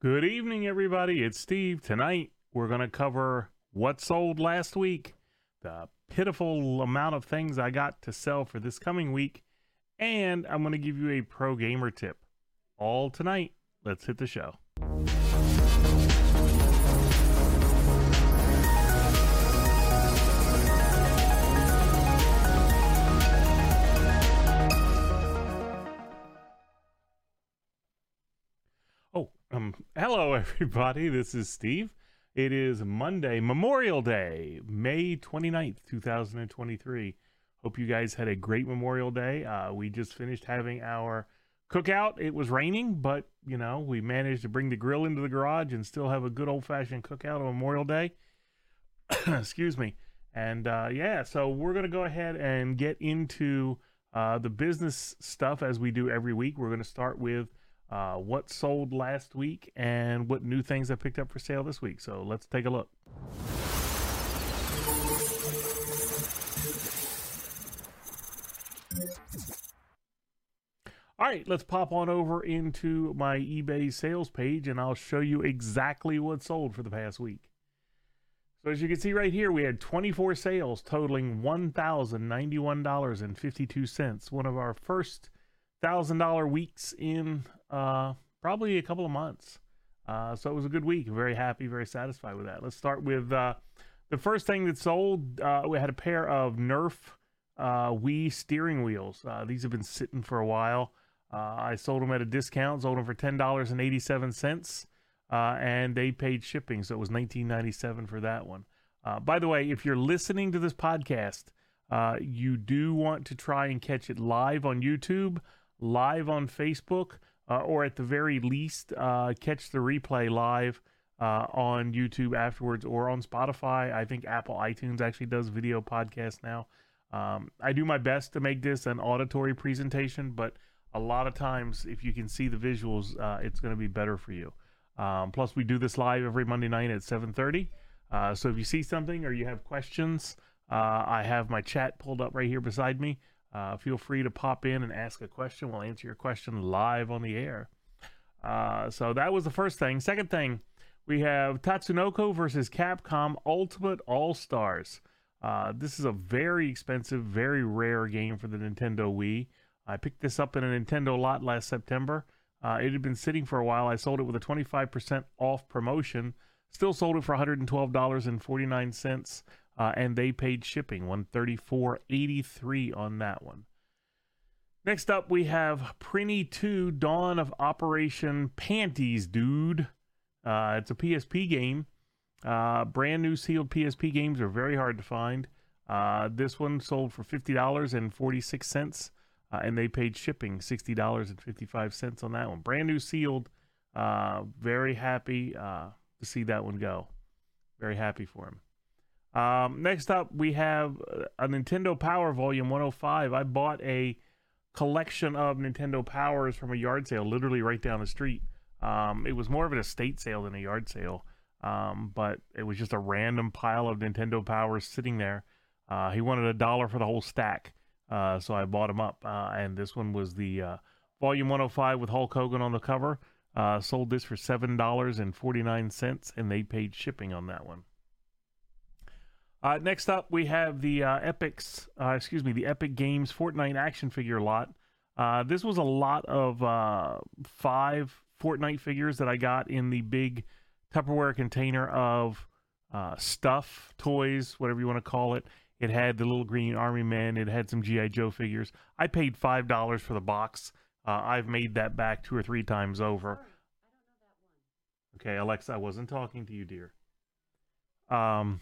Good evening, everybody. It's Steve. Tonight, we're going to cover what sold last week, the pitiful amount of things I got to sell for this coming week, and I'm going to give you a pro gamer tip. All tonight. Let's hit the show. Hello everybody. This is Steve. It is Monday, Memorial Day, May 29th, 2023. Hope you guys had a great Memorial Day. Uh, we just finished having our cookout. It was raining, but you know, we managed to bring the grill into the garage and still have a good old fashioned cookout on Memorial Day. Excuse me. And uh, yeah, so we're going to go ahead and get into uh, the business stuff as we do every week. We're going to start with uh, what sold last week and what new things I picked up for sale this week. So let's take a look. All right, let's pop on over into my eBay sales page and I'll show you exactly what sold for the past week. So as you can see right here, we had 24 sales totaling $1,091.52. One of our first $1,000 weeks in uh, probably a couple of months. Uh, so it was a good week. Very happy, very satisfied with that. Let's start with uh, the first thing that sold. Uh, we had a pair of Nerf uh, Wii steering wheels. Uh, these have been sitting for a while. I sold them at a discount, sold them for ten dollars and eighty seven cents, and they paid shipping, so it was nineteen ninety seven for that one. By the way, if you're listening to this podcast, you do want to try and catch it live on YouTube, live on Facebook, uh, or at the very least, uh, catch the replay live on YouTube afterwards or on Spotify. I think Apple iTunes actually does video podcast now. Um, I do my best to make this an auditory presentation, but a lot of times if you can see the visuals uh, it's going to be better for you um, plus we do this live every monday night at 7.30 uh, so if you see something or you have questions uh, i have my chat pulled up right here beside me uh, feel free to pop in and ask a question we'll answer your question live on the air uh, so that was the first thing second thing we have tatsunoko versus capcom ultimate all stars uh, this is a very expensive very rare game for the nintendo wii I picked this up in a Nintendo lot last September. Uh, it had been sitting for a while. I sold it with a 25% off promotion. Still sold it for $112.49, uh, and they paid shipping, $134.83 on that one. Next up, we have Prinny 2 Dawn of Operation Panties, Dood. Uh, it's a PSP game. Uh, brand new sealed PSP games are very hard to find. Uh, this one sold for $50.46 uh, and they paid shipping sixty dollars and fifty five cents on that one. Brand new sealed. Uh, very happy uh, to see that one go. Very happy for him. Um, next up, we have a Nintendo Power Volume 105. I bought a collection of Nintendo Powers from a yard sale, literally right down the street. Um, it was more of an estate sale than a yard sale, um, but it was just a random pile of Nintendo Powers sitting there. Uh, he wanted a dollar for the whole stack. Uh, so I bought him up, uh, and this one was the uh, Volume 105 with Hulk Hogan on the cover. Uh, sold this for seven dollars and forty nine cents, and they paid shipping on that one. Uh, next up, we have the uh, Epics, excuse me, the Epic Games Fortnite action figure lot. this was a lot of five Fortnite figures that I got in the big Tupperware container of stuff, toys, whatever you want to call it it had the little green army men. It had some GI Joe figures. I paid five dollars for the box. Uh, I've made that back two or three times over. Okay, Alexa, I wasn't talking to you, dear. Um,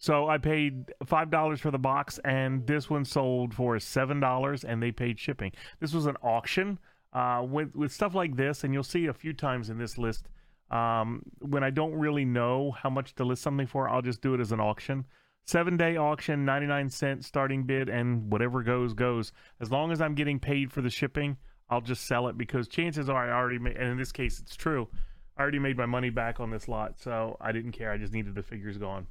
so I paid five dollars for the box, and this one sold for seven dollars, and they paid shipping. This was an auction. Uh, with with stuff like this, and you'll see a few times in this list. Um, when I don't really know how much to list something for, I'll just do it as an auction. Seven day auction, 99 cent starting bid, and whatever goes, goes. As long as I'm getting paid for the shipping, I'll just sell it because chances are I already made, and in this case, it's true. I already made my money back on this lot, so I didn't care. I just needed the figures gone.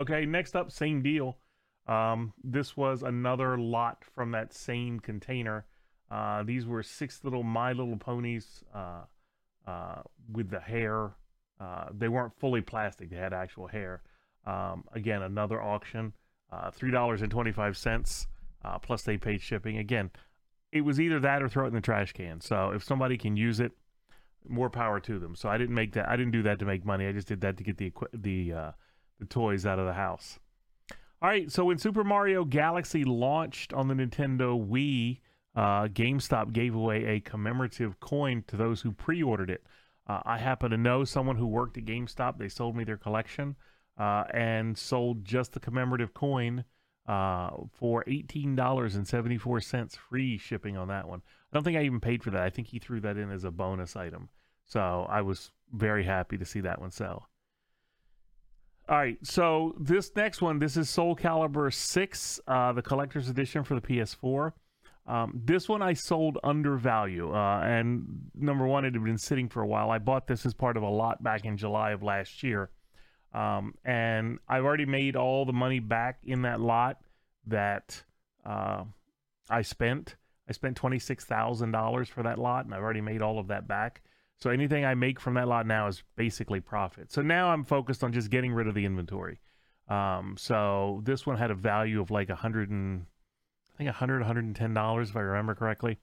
Okay, next up, same deal. Um, this was another lot from that same container. Uh, these were six little My Little Ponies uh, uh, with the hair. Uh, they weren't fully plastic; they had actual hair. Um, again, another auction, uh, three dollars and twenty-five cents uh, plus they paid shipping. Again, it was either that or throw it in the trash can. So if somebody can use it, more power to them. So I didn't make that. I didn't do that to make money. I just did that to get the the the toys out of the house. All right. So when Super Mario Galaxy launched on the Nintendo Wii, uh, GameStop gave away a commemorative coin to those who pre-ordered it. Uh, I happen to know someone who worked at GameStop. They sold me their collection uh, and sold just the commemorative coin uh, for $18.74 free shipping on that one. I don't think I even paid for that. I think he threw that in as a bonus item. So I was very happy to see that one sell. All right, so this next one, this is Soul Calibur 6, uh, the collector's edition for the PS4. Um, this one I sold under value. Uh, and number one, it had been sitting for a while. I bought this as part of a lot back in July of last year. Um, and I've already made all the money back in that lot that uh, I spent. I spent $26,000 for that lot, and I've already made all of that back. So anything I make from that lot now is basically profit. So now I'm focused on just getting rid of the inventory. Um, so this one had a value of like a hundred and I think a hundred, hundred and ten dollars if I remember correctly.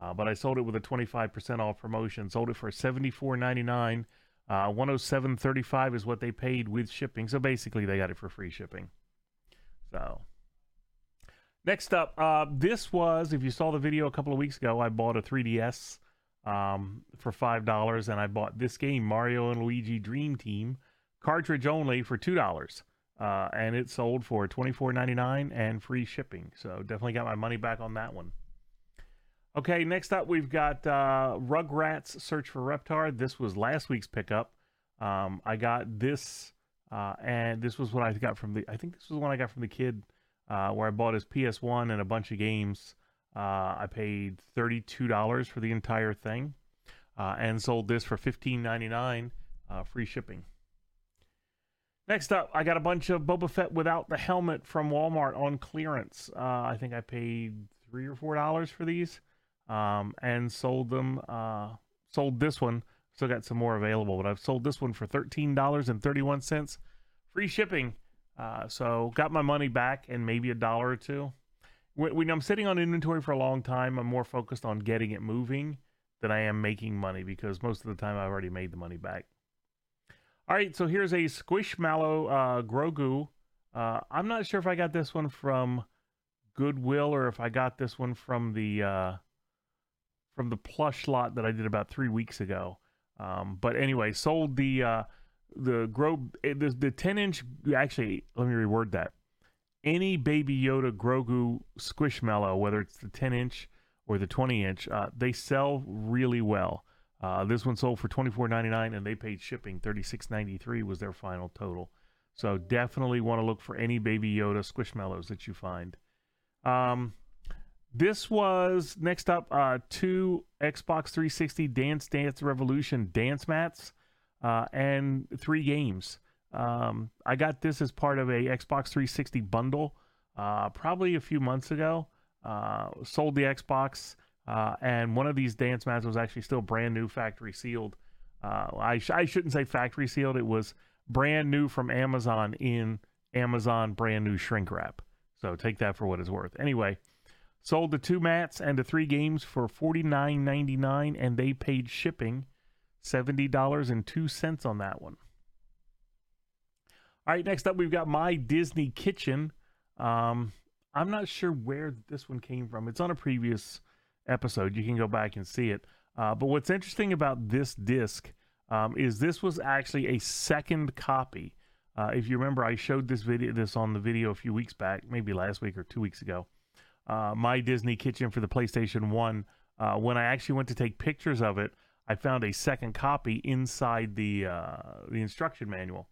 Uh, but I sold it with a 25% off promotion. Sold it for 74.99 uh, 107.35 is what they paid with shipping. So basically, they got it for free shipping. So next up, uh, this was if you saw the video a couple of weeks ago, I bought a 3DS um, for five dollars, and I bought this game, Mario and Luigi Dream Team, cartridge only for two dollars. Uh, and it sold for twenty four ninety nine and free shipping. So definitely got my money back on that one. Okay, next up we've got uh, Rugrats Search for Reptar. This was last week's pickup. Um, I got this, uh, and this was what I got from the. I think this was one I got from the kid, uh, where I bought his PS1 and a bunch of games. Uh, I paid thirty-two dollars for the entire thing, uh, and sold this for fifteen ninety-nine, uh, free shipping. Next up, I got a bunch of Boba Fett without the helmet from Walmart on clearance. I think I paid three or four dollars for these um, and sold them. Uh, sold this one. Still got some more available, but I've sold this one for thirteen dollars and thirty one cents, free shipping. Uh, so got my money back and maybe a dollar or two. When, I'm sitting on inventory for a long time, I'm more focused on getting it moving than I am making money because most of the time I've already made the money back. All right, so here's a Squishmallow uh, Grogu. Uh, I'm not sure if I got this one from Goodwill or if I got this one from the uh, from the plush lot that I did about three weeks ago. Um, but anyway, sold the uh, the grow eh, the, the 10 inch. Actually, let me reword that. Any Baby Yoda Grogu Squishmallow, whether it's the 10 inch or the 20 inch, uh, they sell really well. Uh, this one sold for twenty four ninety nine, and they paid shipping thirty six ninety three was their final total. So definitely want to look for any Baby Yoda Squishmallows that you find. Um, this was next up uh, two Xbox 360 Dance Dance Revolution dance mats uh, and three games. Um, I got this as part of a Xbox 360 bundle uh, probably a few months ago. Uh, sold the Xbox, uh, and one of these dance mats was actually still brand new, factory sealed. Uh, I, sh- I shouldn't say factory sealed, it was brand new from Amazon in Amazon brand new shrink wrap. So take that for what it's worth. Anyway. Sold the two mats and the three games for $49.99, and they paid shipping $70.02 on that one. All right, next up, we've got My Disney Kitchen. Um, I'm not sure where this one came from. It's on a previous episode. You can go back and see it. Uh, but what's interesting about this disc um, is this was actually a second copy. Uh, if you remember, I showed this video, this on the video a few weeks back, maybe last week or two weeks ago uh, My Disney Kitchen for the PlayStation 1, uh, when I actually went to take pictures of it, I found a second copy inside the uh, the instruction manual.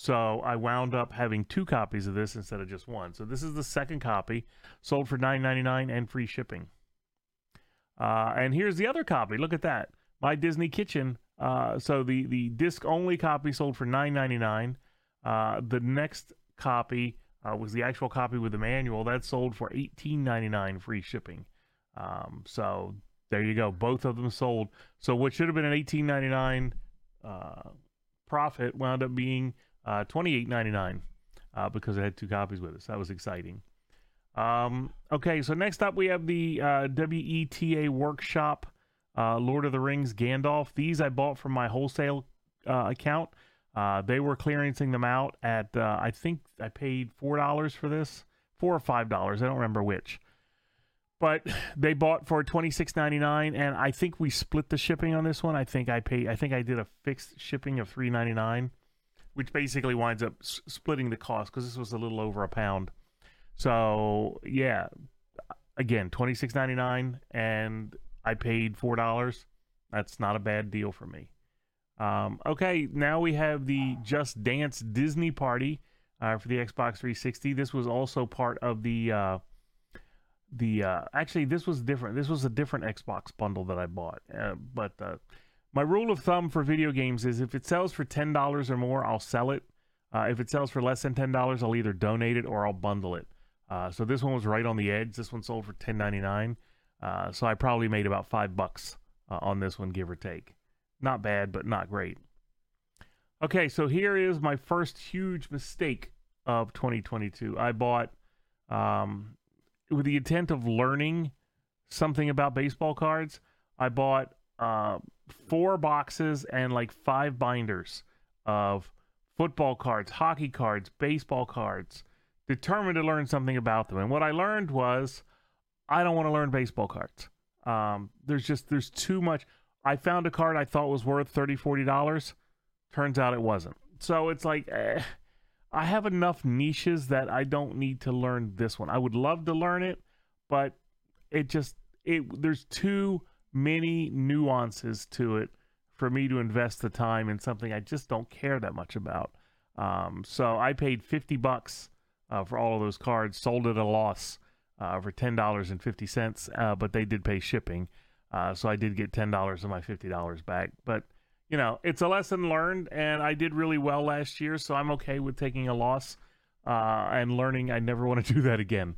So I wound up having two copies of this instead of just one. So this is the second copy, sold for $9.99 and free shipping. Uh, and here's the other copy. Look at that, My Disney Kitchen. Uh, so the the disc only copy sold for $9.99. Uh, the next copy uh, was the actual copy with the manual that sold for $18.99 free shipping. Um, so there you go. Both of them sold. So what should have been an eighteen ninety nine uh, profit wound up being uh, twenty eight ninety nine uh, because I had two copies with us. That was exciting. Um, okay, so next up we have the uh, WETA Workshop uh, Lord of the Rings Gandalf. These I bought from my wholesale uh, account. Uh, they were clearancing them out at uh, I think I paid four dollars for this, four or five dollars. I don't remember which. But they bought for twenty six ninety nine, and I think we split the shipping on this one. I think I paid. I think I did a fixed shipping of three ninety nine, which basically winds up s- splitting the cost because this was a little over a pound. So yeah, again twenty six ninety nine, and I paid four dollars. That's not a bad deal for me. Um, okay, now we have the Just Dance Disney Party uh, for the Xbox 360. This was also part of the uh, the uh, actually this was different. This was a different Xbox bundle that I bought. Uh, but uh, my rule of thumb for video games is if it sells for ten dollars or more, I'll sell it. Uh, if it sells for less than ten dollars, I'll either donate it or I'll bundle it. Uh, so this one was right on the edge. This one sold for ten ninety nine. Uh, so I probably made about five bucks uh, on this one, give or take. Not bad, but not great. Okay, so here is my first huge mistake of 2022. I bought um, with the intent of learning something about baseball cards. I bought uh, four boxes and like five binders of football cards, hockey cards, baseball cards, determined to learn something about them. And what I learned was I don't want to learn baseball cards. Um, there's just there's too much. I found a card I thought was worth 30 40 dollars. Turns out it wasn't. So it's like eh, I have enough niches that I don't need to learn this one. I would love to learn it, but it just it there's too many nuances to it for me to invest the time in something I just don't care that much about. Um, so I paid 50 bucks uh, for all of those cards, sold at a loss uh, for ten dollars and fifty cents, uh, but they did pay shipping, uh, so I did get ten dollars of my fifty dollars back. But you know, it's a lesson learned, and I did really well last year, so I'm okay with taking a loss uh, and learning. I never want to do that again.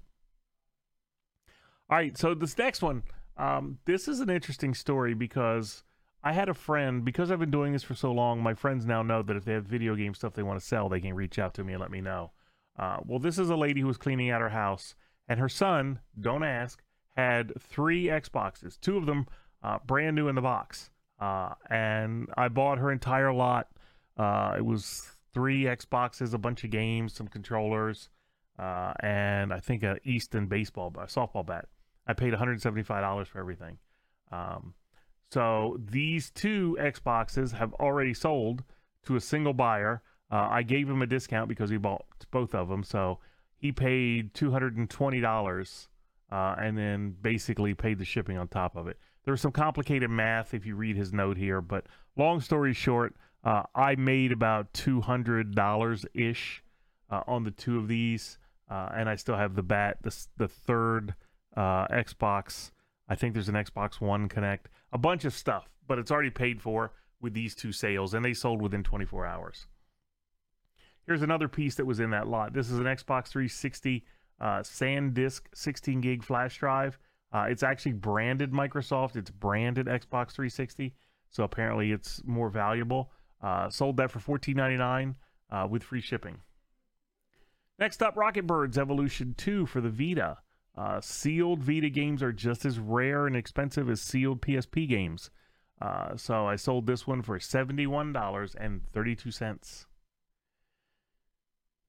All right, so this next one, um, this is an interesting story because I had a friend because I've been doing this for so long. My friends now know that if they have video game stuff they want to sell, they can reach out to me and let me know. Uh, well, this is a lady who was cleaning out her house and her son, don't ask, had three Xboxes, two of them uh, brand new in the box. Uh, and I bought her entire lot. Uh, it was three Xboxes, a bunch of games, some controllers, uh, and I think a Easton baseball, a softball bat. I paid $175 for everything. Um, so these two Xboxes have already sold to a single buyer. Uh, I gave him a discount because he bought both of them. So he paid two hundred and twenty dollars, uh, and then basically paid the shipping on top of it. There's some complicated math if you read his note here, but long story short, uh, I made about two hundred dollars ish uh, on the two of these, uh, and I still have the bat, the the third uh, Xbox. I think there's an Xbox One Kinect, a bunch of stuff, but it's already paid for with these two sales, and they sold within 24 hours. Here's another piece that was in that lot. This is an Xbox 360 uh, SanDisk 16 gig flash drive. Uh, it's actually branded Microsoft. It's branded Xbox 360, so apparently it's more valuable. Uh, sold that for $14.99 uh, with free shipping. Next up, Rocket Birds Evolution 2 for the Vita. Uh, sealed Vita games are just as rare and expensive as sealed PSP games. Uh, so I sold this one for $71.32.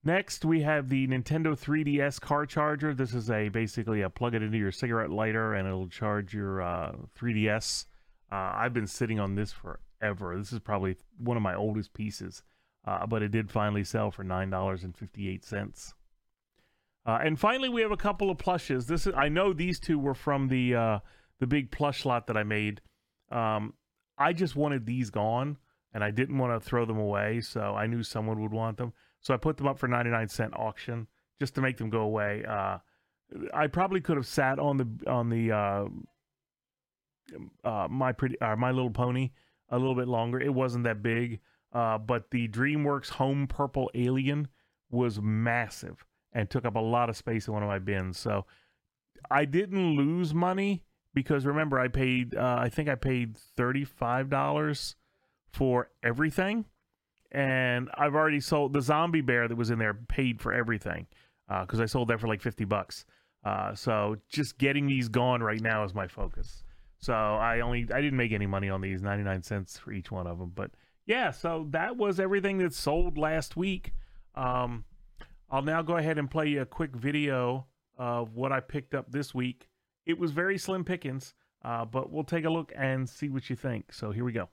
Next, we have the Nintendo 3DS car charger. This is a basically a plug it into your cigarette lighter and it'll charge your uh, 3DS. Uh, I've been sitting on this forever. This is probably one of my oldest pieces, uh, but it did finally sell for $9.58. Uh, and finally, we have a couple of plushes. This is I know these two were from the uh, the big plush lot that I made. Um, I just wanted these gone, and I didn't want to throw them away, so I knew someone would want them. So I put them up for 99 cent auction just to make them go away. Uh, I probably could have sat on the on the uh, uh, my pretty uh, my little pony a little bit longer. It wasn't that big, uh, but the DreamWorks Home Purple Alien was massive and took up a lot of space in one of my bins. So I didn't lose money, because remember I paid uh, I think I paid thirty five dollars for everything, and I've already sold the zombie bear that was in there paid for everything because uh, I sold that for like fifty bucks. Uh, so just getting these gone right now is my focus. So I only I didn't make any money on these ninety nine cents for each one of them, but yeah. So that was everything that sold last week. Um, I'll now go ahead and play you a quick video of what I picked up this week. It was very slim pickings, uh, but we'll take a look and see what you think. So here we go.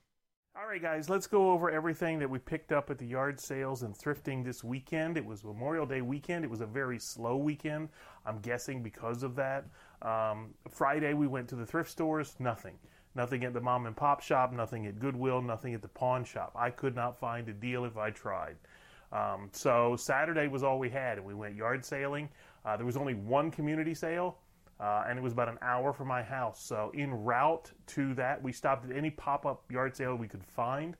All right, guys, let's go over everything that we picked up at the yard sales and thrifting this weekend. It was Memorial Day weekend. It was a very slow weekend, I'm guessing because of that. Um, Friday, we went to the thrift stores, nothing. Nothing at the mom and pop shop, nothing at Goodwill, nothing at the pawn shop. I could not find a deal if I tried. Um, so Saturday was all we had, and we went yard sailing. Uh, there was only one community sale, uh, and it was about an hour from my house. So en route to that, we stopped at any pop-up yard sale we could find,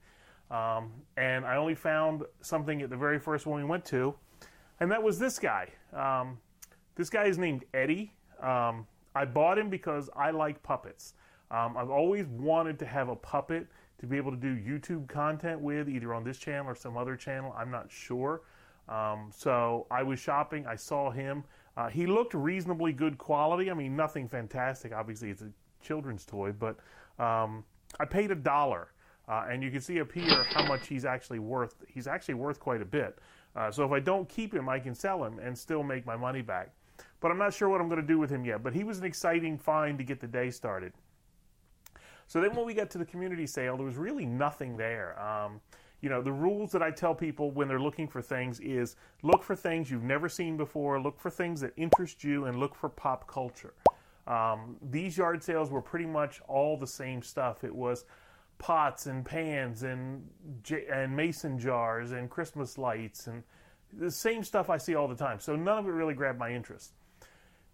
um, and I only found something at the very first one we went to, and that was this guy. Um, this guy is named Eddie. Um, I bought him because I like puppets. Um, I've always wanted to have a puppet to be able to do YouTube content with, either on this channel or some other channel. I'm not sure. Um, so I was shopping. I saw him. Uh, he looked reasonably good quality. I mean, nothing fantastic. Obviously, it's a children's toy, but um, I paid a dollar. Uh, and you can see up here how much he's actually worth. He's actually worth quite a bit. Uh, so if I don't keep him, I can sell him and still make my money back. But I'm not sure what I'm going to do with him yet. But he was an exciting find to get the day started. So then when we got to the community sale, there was really nothing there. Um, you know, the rules that I tell people when they're looking for things is look for things you've never seen before, look for things that interest you, and look for pop culture. Um, these yard sales were pretty much all the same stuff. It was pots and pans and and mason jars and Christmas lights and the same stuff I see all the time. So none of it really grabbed my interest.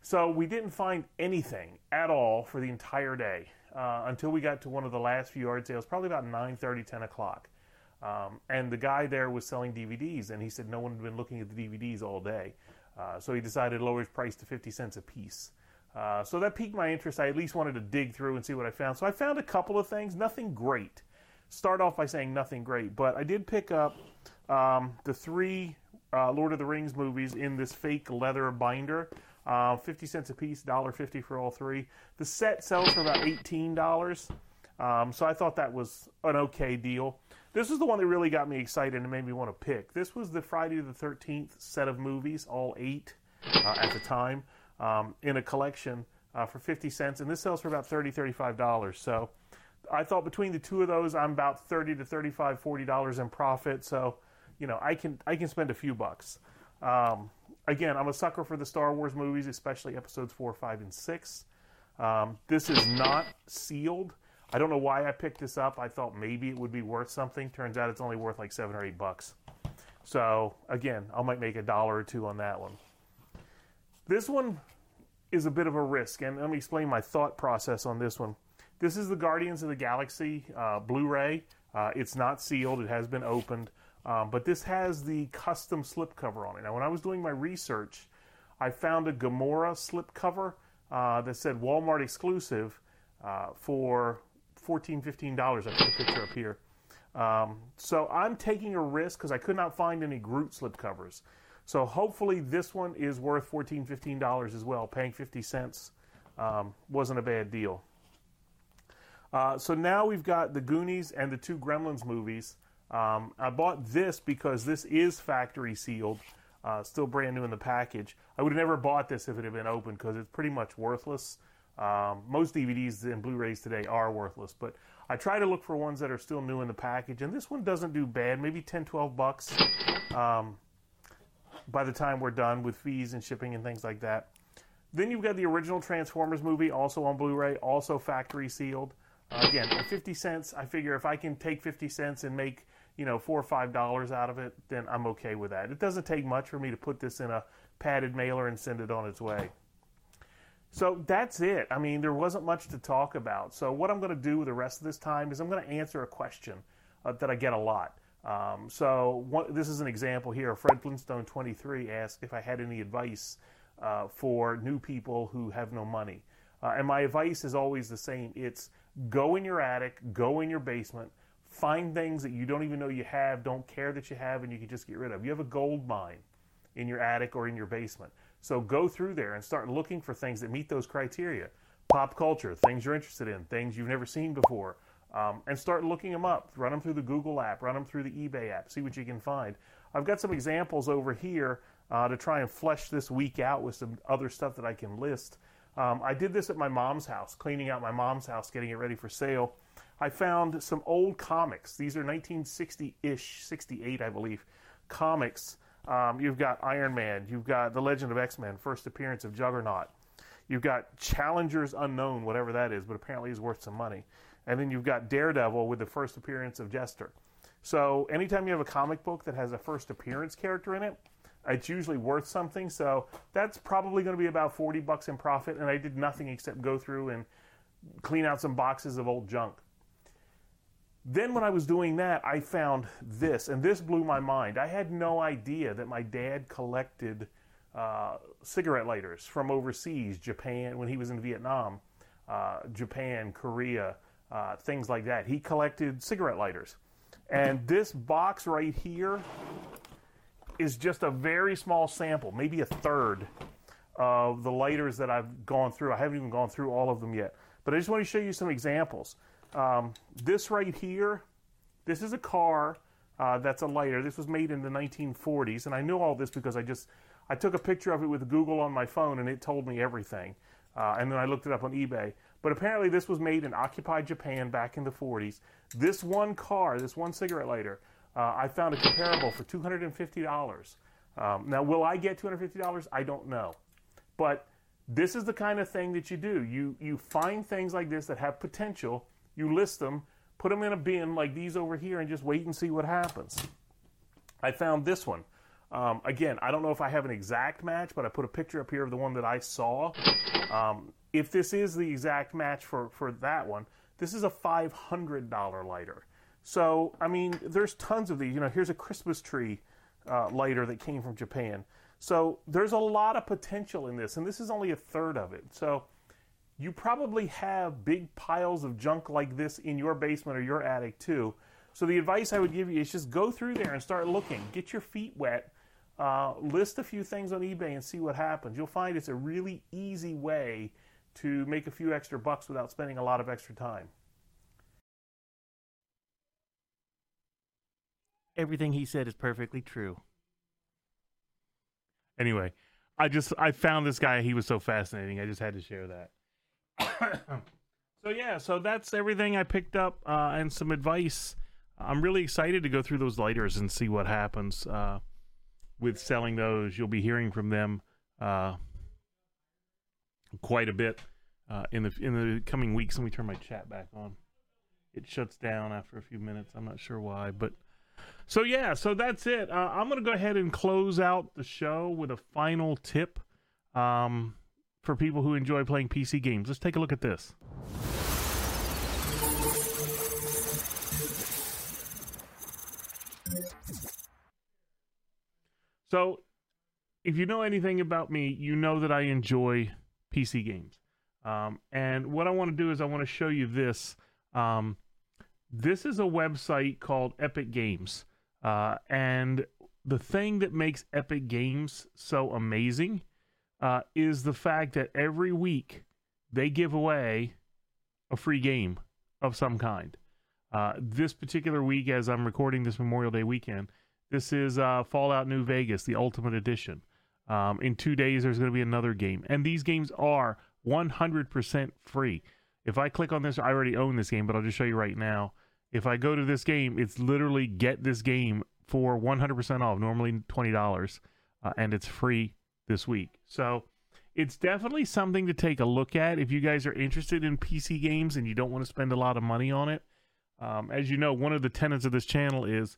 So we didn't find anything at all for the entire day uh, until we got to one of the last few yard sales, probably about 9:30, 10 o'clock. Um, and the guy there was selling DVDs, and he said no one had been looking at the DVDs all day. Uh, so he decided to lower his price to 50 cents a piece. Uh, so that piqued my interest. I at least wanted to dig through and see what I found. So I found a couple of things, nothing great. Start off by saying nothing great, but I did pick up um, the three uh, Lord of the Rings movies in this fake leather binder. Uh, 50 cents a piece, $1.50 for all three. The set sells for about $18. Um, so I thought that was an okay deal. This was the one that really got me excited and made me want to pick. This was the Friday the 13th set of movies, all eight uh, at the time, um, in a collection uh, for 50 cents. And this sells for about $30, $35. So I thought between the two of those, I'm about 30 to 35, 40 dollars in profit. So, you know, I can I can spend a few bucks. Um, again, I'm a sucker for the Star Wars movies, especially episodes four, five, and six. Um, this is not sealed. I don't know why I picked this up. I thought maybe it would be worth something. Turns out it's only worth like seven or eight bucks. So again, I might make a dollar or two on that one. This one is a bit of a risk, and let me explain my thought process on this one. This is the Guardians of the Galaxy uh, Blu-ray. Uh, it's not sealed; it has been opened. Um, but this has the custom slipcover on it. Now, when I was doing my research, I found a Gamora slipcover uh, that said Walmart exclusive uh, for $14, $15. I put a picture up here. Um, so I'm taking a risk because I could not find any Groot slipcovers. So hopefully this one is worth $14, $15 as well. Paying 50 cents um, wasn't a bad deal. Uh, so now we've got the Goonies and the two Gremlins movies. Um, I bought this because this is factory sealed, uh, still brand new in the package. I would have never bought this if it had been open because it's pretty much worthless. Um, most DVDs and Blu-rays today are worthless, but I try to look for ones that are still new in the package, and this one doesn't do bad. Maybe 10, 12 bucks um, by the time we're done with fees and shipping and things like that. Then you've got the original Transformers movie, also on Blu-ray, also factory sealed. Uh, again, 50 cents. I figure if I can take 50 cents and make you know, four or five dollars out of it, then I'm okay with that. It doesn't take much for me to put this in a padded mailer and send it on its way. So that's it. I mean, there wasn't much to talk about. So what I'm going to do with the rest of this time is I'm going to answer a question uh, that I get a lot. Um, so one, this is an example here. Fred Flintstone 23 asked if I had any advice uh, for new people who have no money. Uh, and my advice is always the same it's go in your attic, go in your basement, find things that you don't even know you have, don't care that you have, and you can just get rid of. You have a gold mine in your attic or in your basement. So go through there and start looking for things that meet those criteria. Pop culture, things you're interested in, things you've never seen before, um, and start looking them up. Run them through the Google app, run them through the eBay app, see what you can find. I've got some examples over here uh, to try and flesh this week out with some other stuff that I can list. Um, I did this at my mom's house, cleaning out my mom's house, getting it ready for sale. I found some old comics. These are 1960 ish, 68, I believe, comics. Um, you've got Iron Man, you've got The Legend of X Men, first appearance of Juggernaut. You've got Challengers Unknown, whatever that is, but apparently is worth some money. And then you've got Daredevil with the first appearance of Jester. So anytime you have a comic book that has a first appearance character in it, it's usually worth something. So that's probably going to be about 40 bucks in profit. And I did nothing except go through and clean out some boxes of old junk. Then, when I was doing that, I found this, and this blew my mind. I had no idea that my dad collected uh, cigarette lighters from overseas, Japan, when he was in Vietnam, uh, Japan, Korea, uh, things like that. He collected cigarette lighters. And this box right here is just a very small sample, maybe a third of the lighters that I've gone through. I haven't even gone through all of them yet. But I just want to show you some examples. Um, this right here, this is a car uh, that's a lighter. This was made in the 1940s, and I knew all this because I just I took a picture of it with Google on my phone, and it told me everything. Uh, and then I looked it up on eBay. But apparently, this was made in occupied Japan back in the 40s. This one car, this one cigarette lighter, uh, I found a comparable for $250. Um, now, will I get $250? I don't know. But this is the kind of thing that you do. You, you find things like this that have potential, you list them, put them in a bin like these over here, and just wait and see what happens. I found this one. Um, again, I don't know if I have an exact match, but I put a picture up here of the one that I saw. Um, if this is the exact match for, for that one, this is a $500 lighter. So, I mean, there's tons of these. You know, here's a Christmas tree uh, lighter that came from Japan. So, there's a lot of potential in this, and this is only a third of it. So, you probably have big piles of junk like this in your basement or your attic too. So, the advice I would give you is just go through there and start looking. Get your feet wet. Uh, list a few things on eBay and see what happens. You'll find it's a really easy way to make a few extra bucks without spending a lot of extra time. Everything he said is perfectly true. Anyway, I just I found this guy. He was so fascinating. I just had to share that. so yeah, so that's everything I picked up uh, and some advice. I'm really excited to go through those lighters and see what happens uh, with selling those. You'll be hearing from them uh, quite a bit uh, in the in the coming weeks. Let me turn my chat back on. It shuts down after a few minutes. I'm not sure why, but so yeah, so that's it. Uh, I'm gonna go ahead and close out the show with a final tip um, for people who enjoy playing PC games. Let's take a look at this. So, if you know anything about me, you know that I enjoy PC games. Um, and what I want to do is I want to show you this. Um, this is a website called Epic Games. Uh, and the thing that makes Epic Games so amazing uh, is the fact that every week they give away a free game of some kind. Uh, this particular week, as I'm recording this Memorial Day weekend, this is uh, Fallout New Vegas, the Ultimate Edition. Um, in two days, there's going to be another game. And these games are 100% free. If I click on this, I already own this game, but I'll just show you right now. If I go to this game, it's literally get this game for 100% off, normally $20, uh, and it's free this week. So it's definitely something to take a look at if you guys are interested in PC games and you don't want to spend a lot of money on it. Um, as you know, one of the tenets of this channel is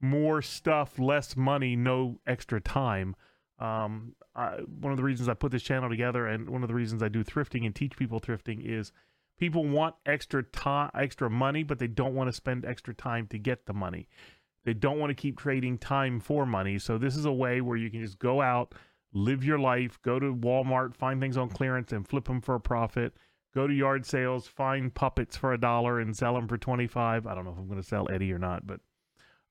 more stuff, less money, no extra time. Um, I, one of the reasons I put this channel together and one of the reasons I do thrifting and teach people thrifting is people want extra time, extra money, but they don't want to spend extra time to get the money. They don't want to keep trading time for money. So this is a way where you can just go out, live your life. Go to Walmart, find things on clearance, and flip them for a profit. Go to yard sales, find puppets for a dollar and sell them for twenty five. I don't know if I'm going to sell Eddie or not, but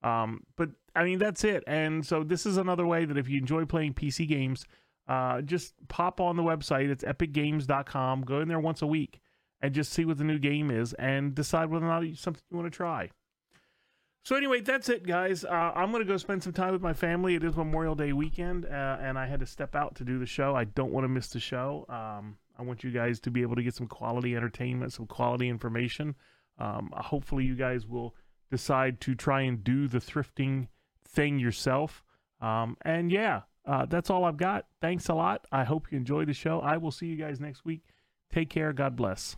um, but I mean that's it. And so this is another way that if you enjoy playing PC games, uh, just pop on the website. It's epicgames.com. Go in there once a week and just see what the new game is and decide whether or not it's something you want to try. So anyway, that's it, guys. Uh, I'm gonna go spend some time with my family. It is Memorial Day weekend, uh, and I had to step out to do the show. I don't want to miss the show. Um, I want you guys to be able to get some quality entertainment, some quality information. Um, hopefully, you guys will decide to try and do the thrifting thing yourself. Um, and yeah, uh, that's all I've got. Thanks a lot. I hope you enjoyed the show. I will see you guys next week. Take care. God bless.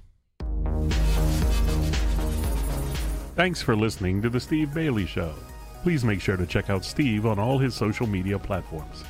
Thanks for listening to The Steve Bailey Show. Please make sure to check out Steve on all his social media platforms.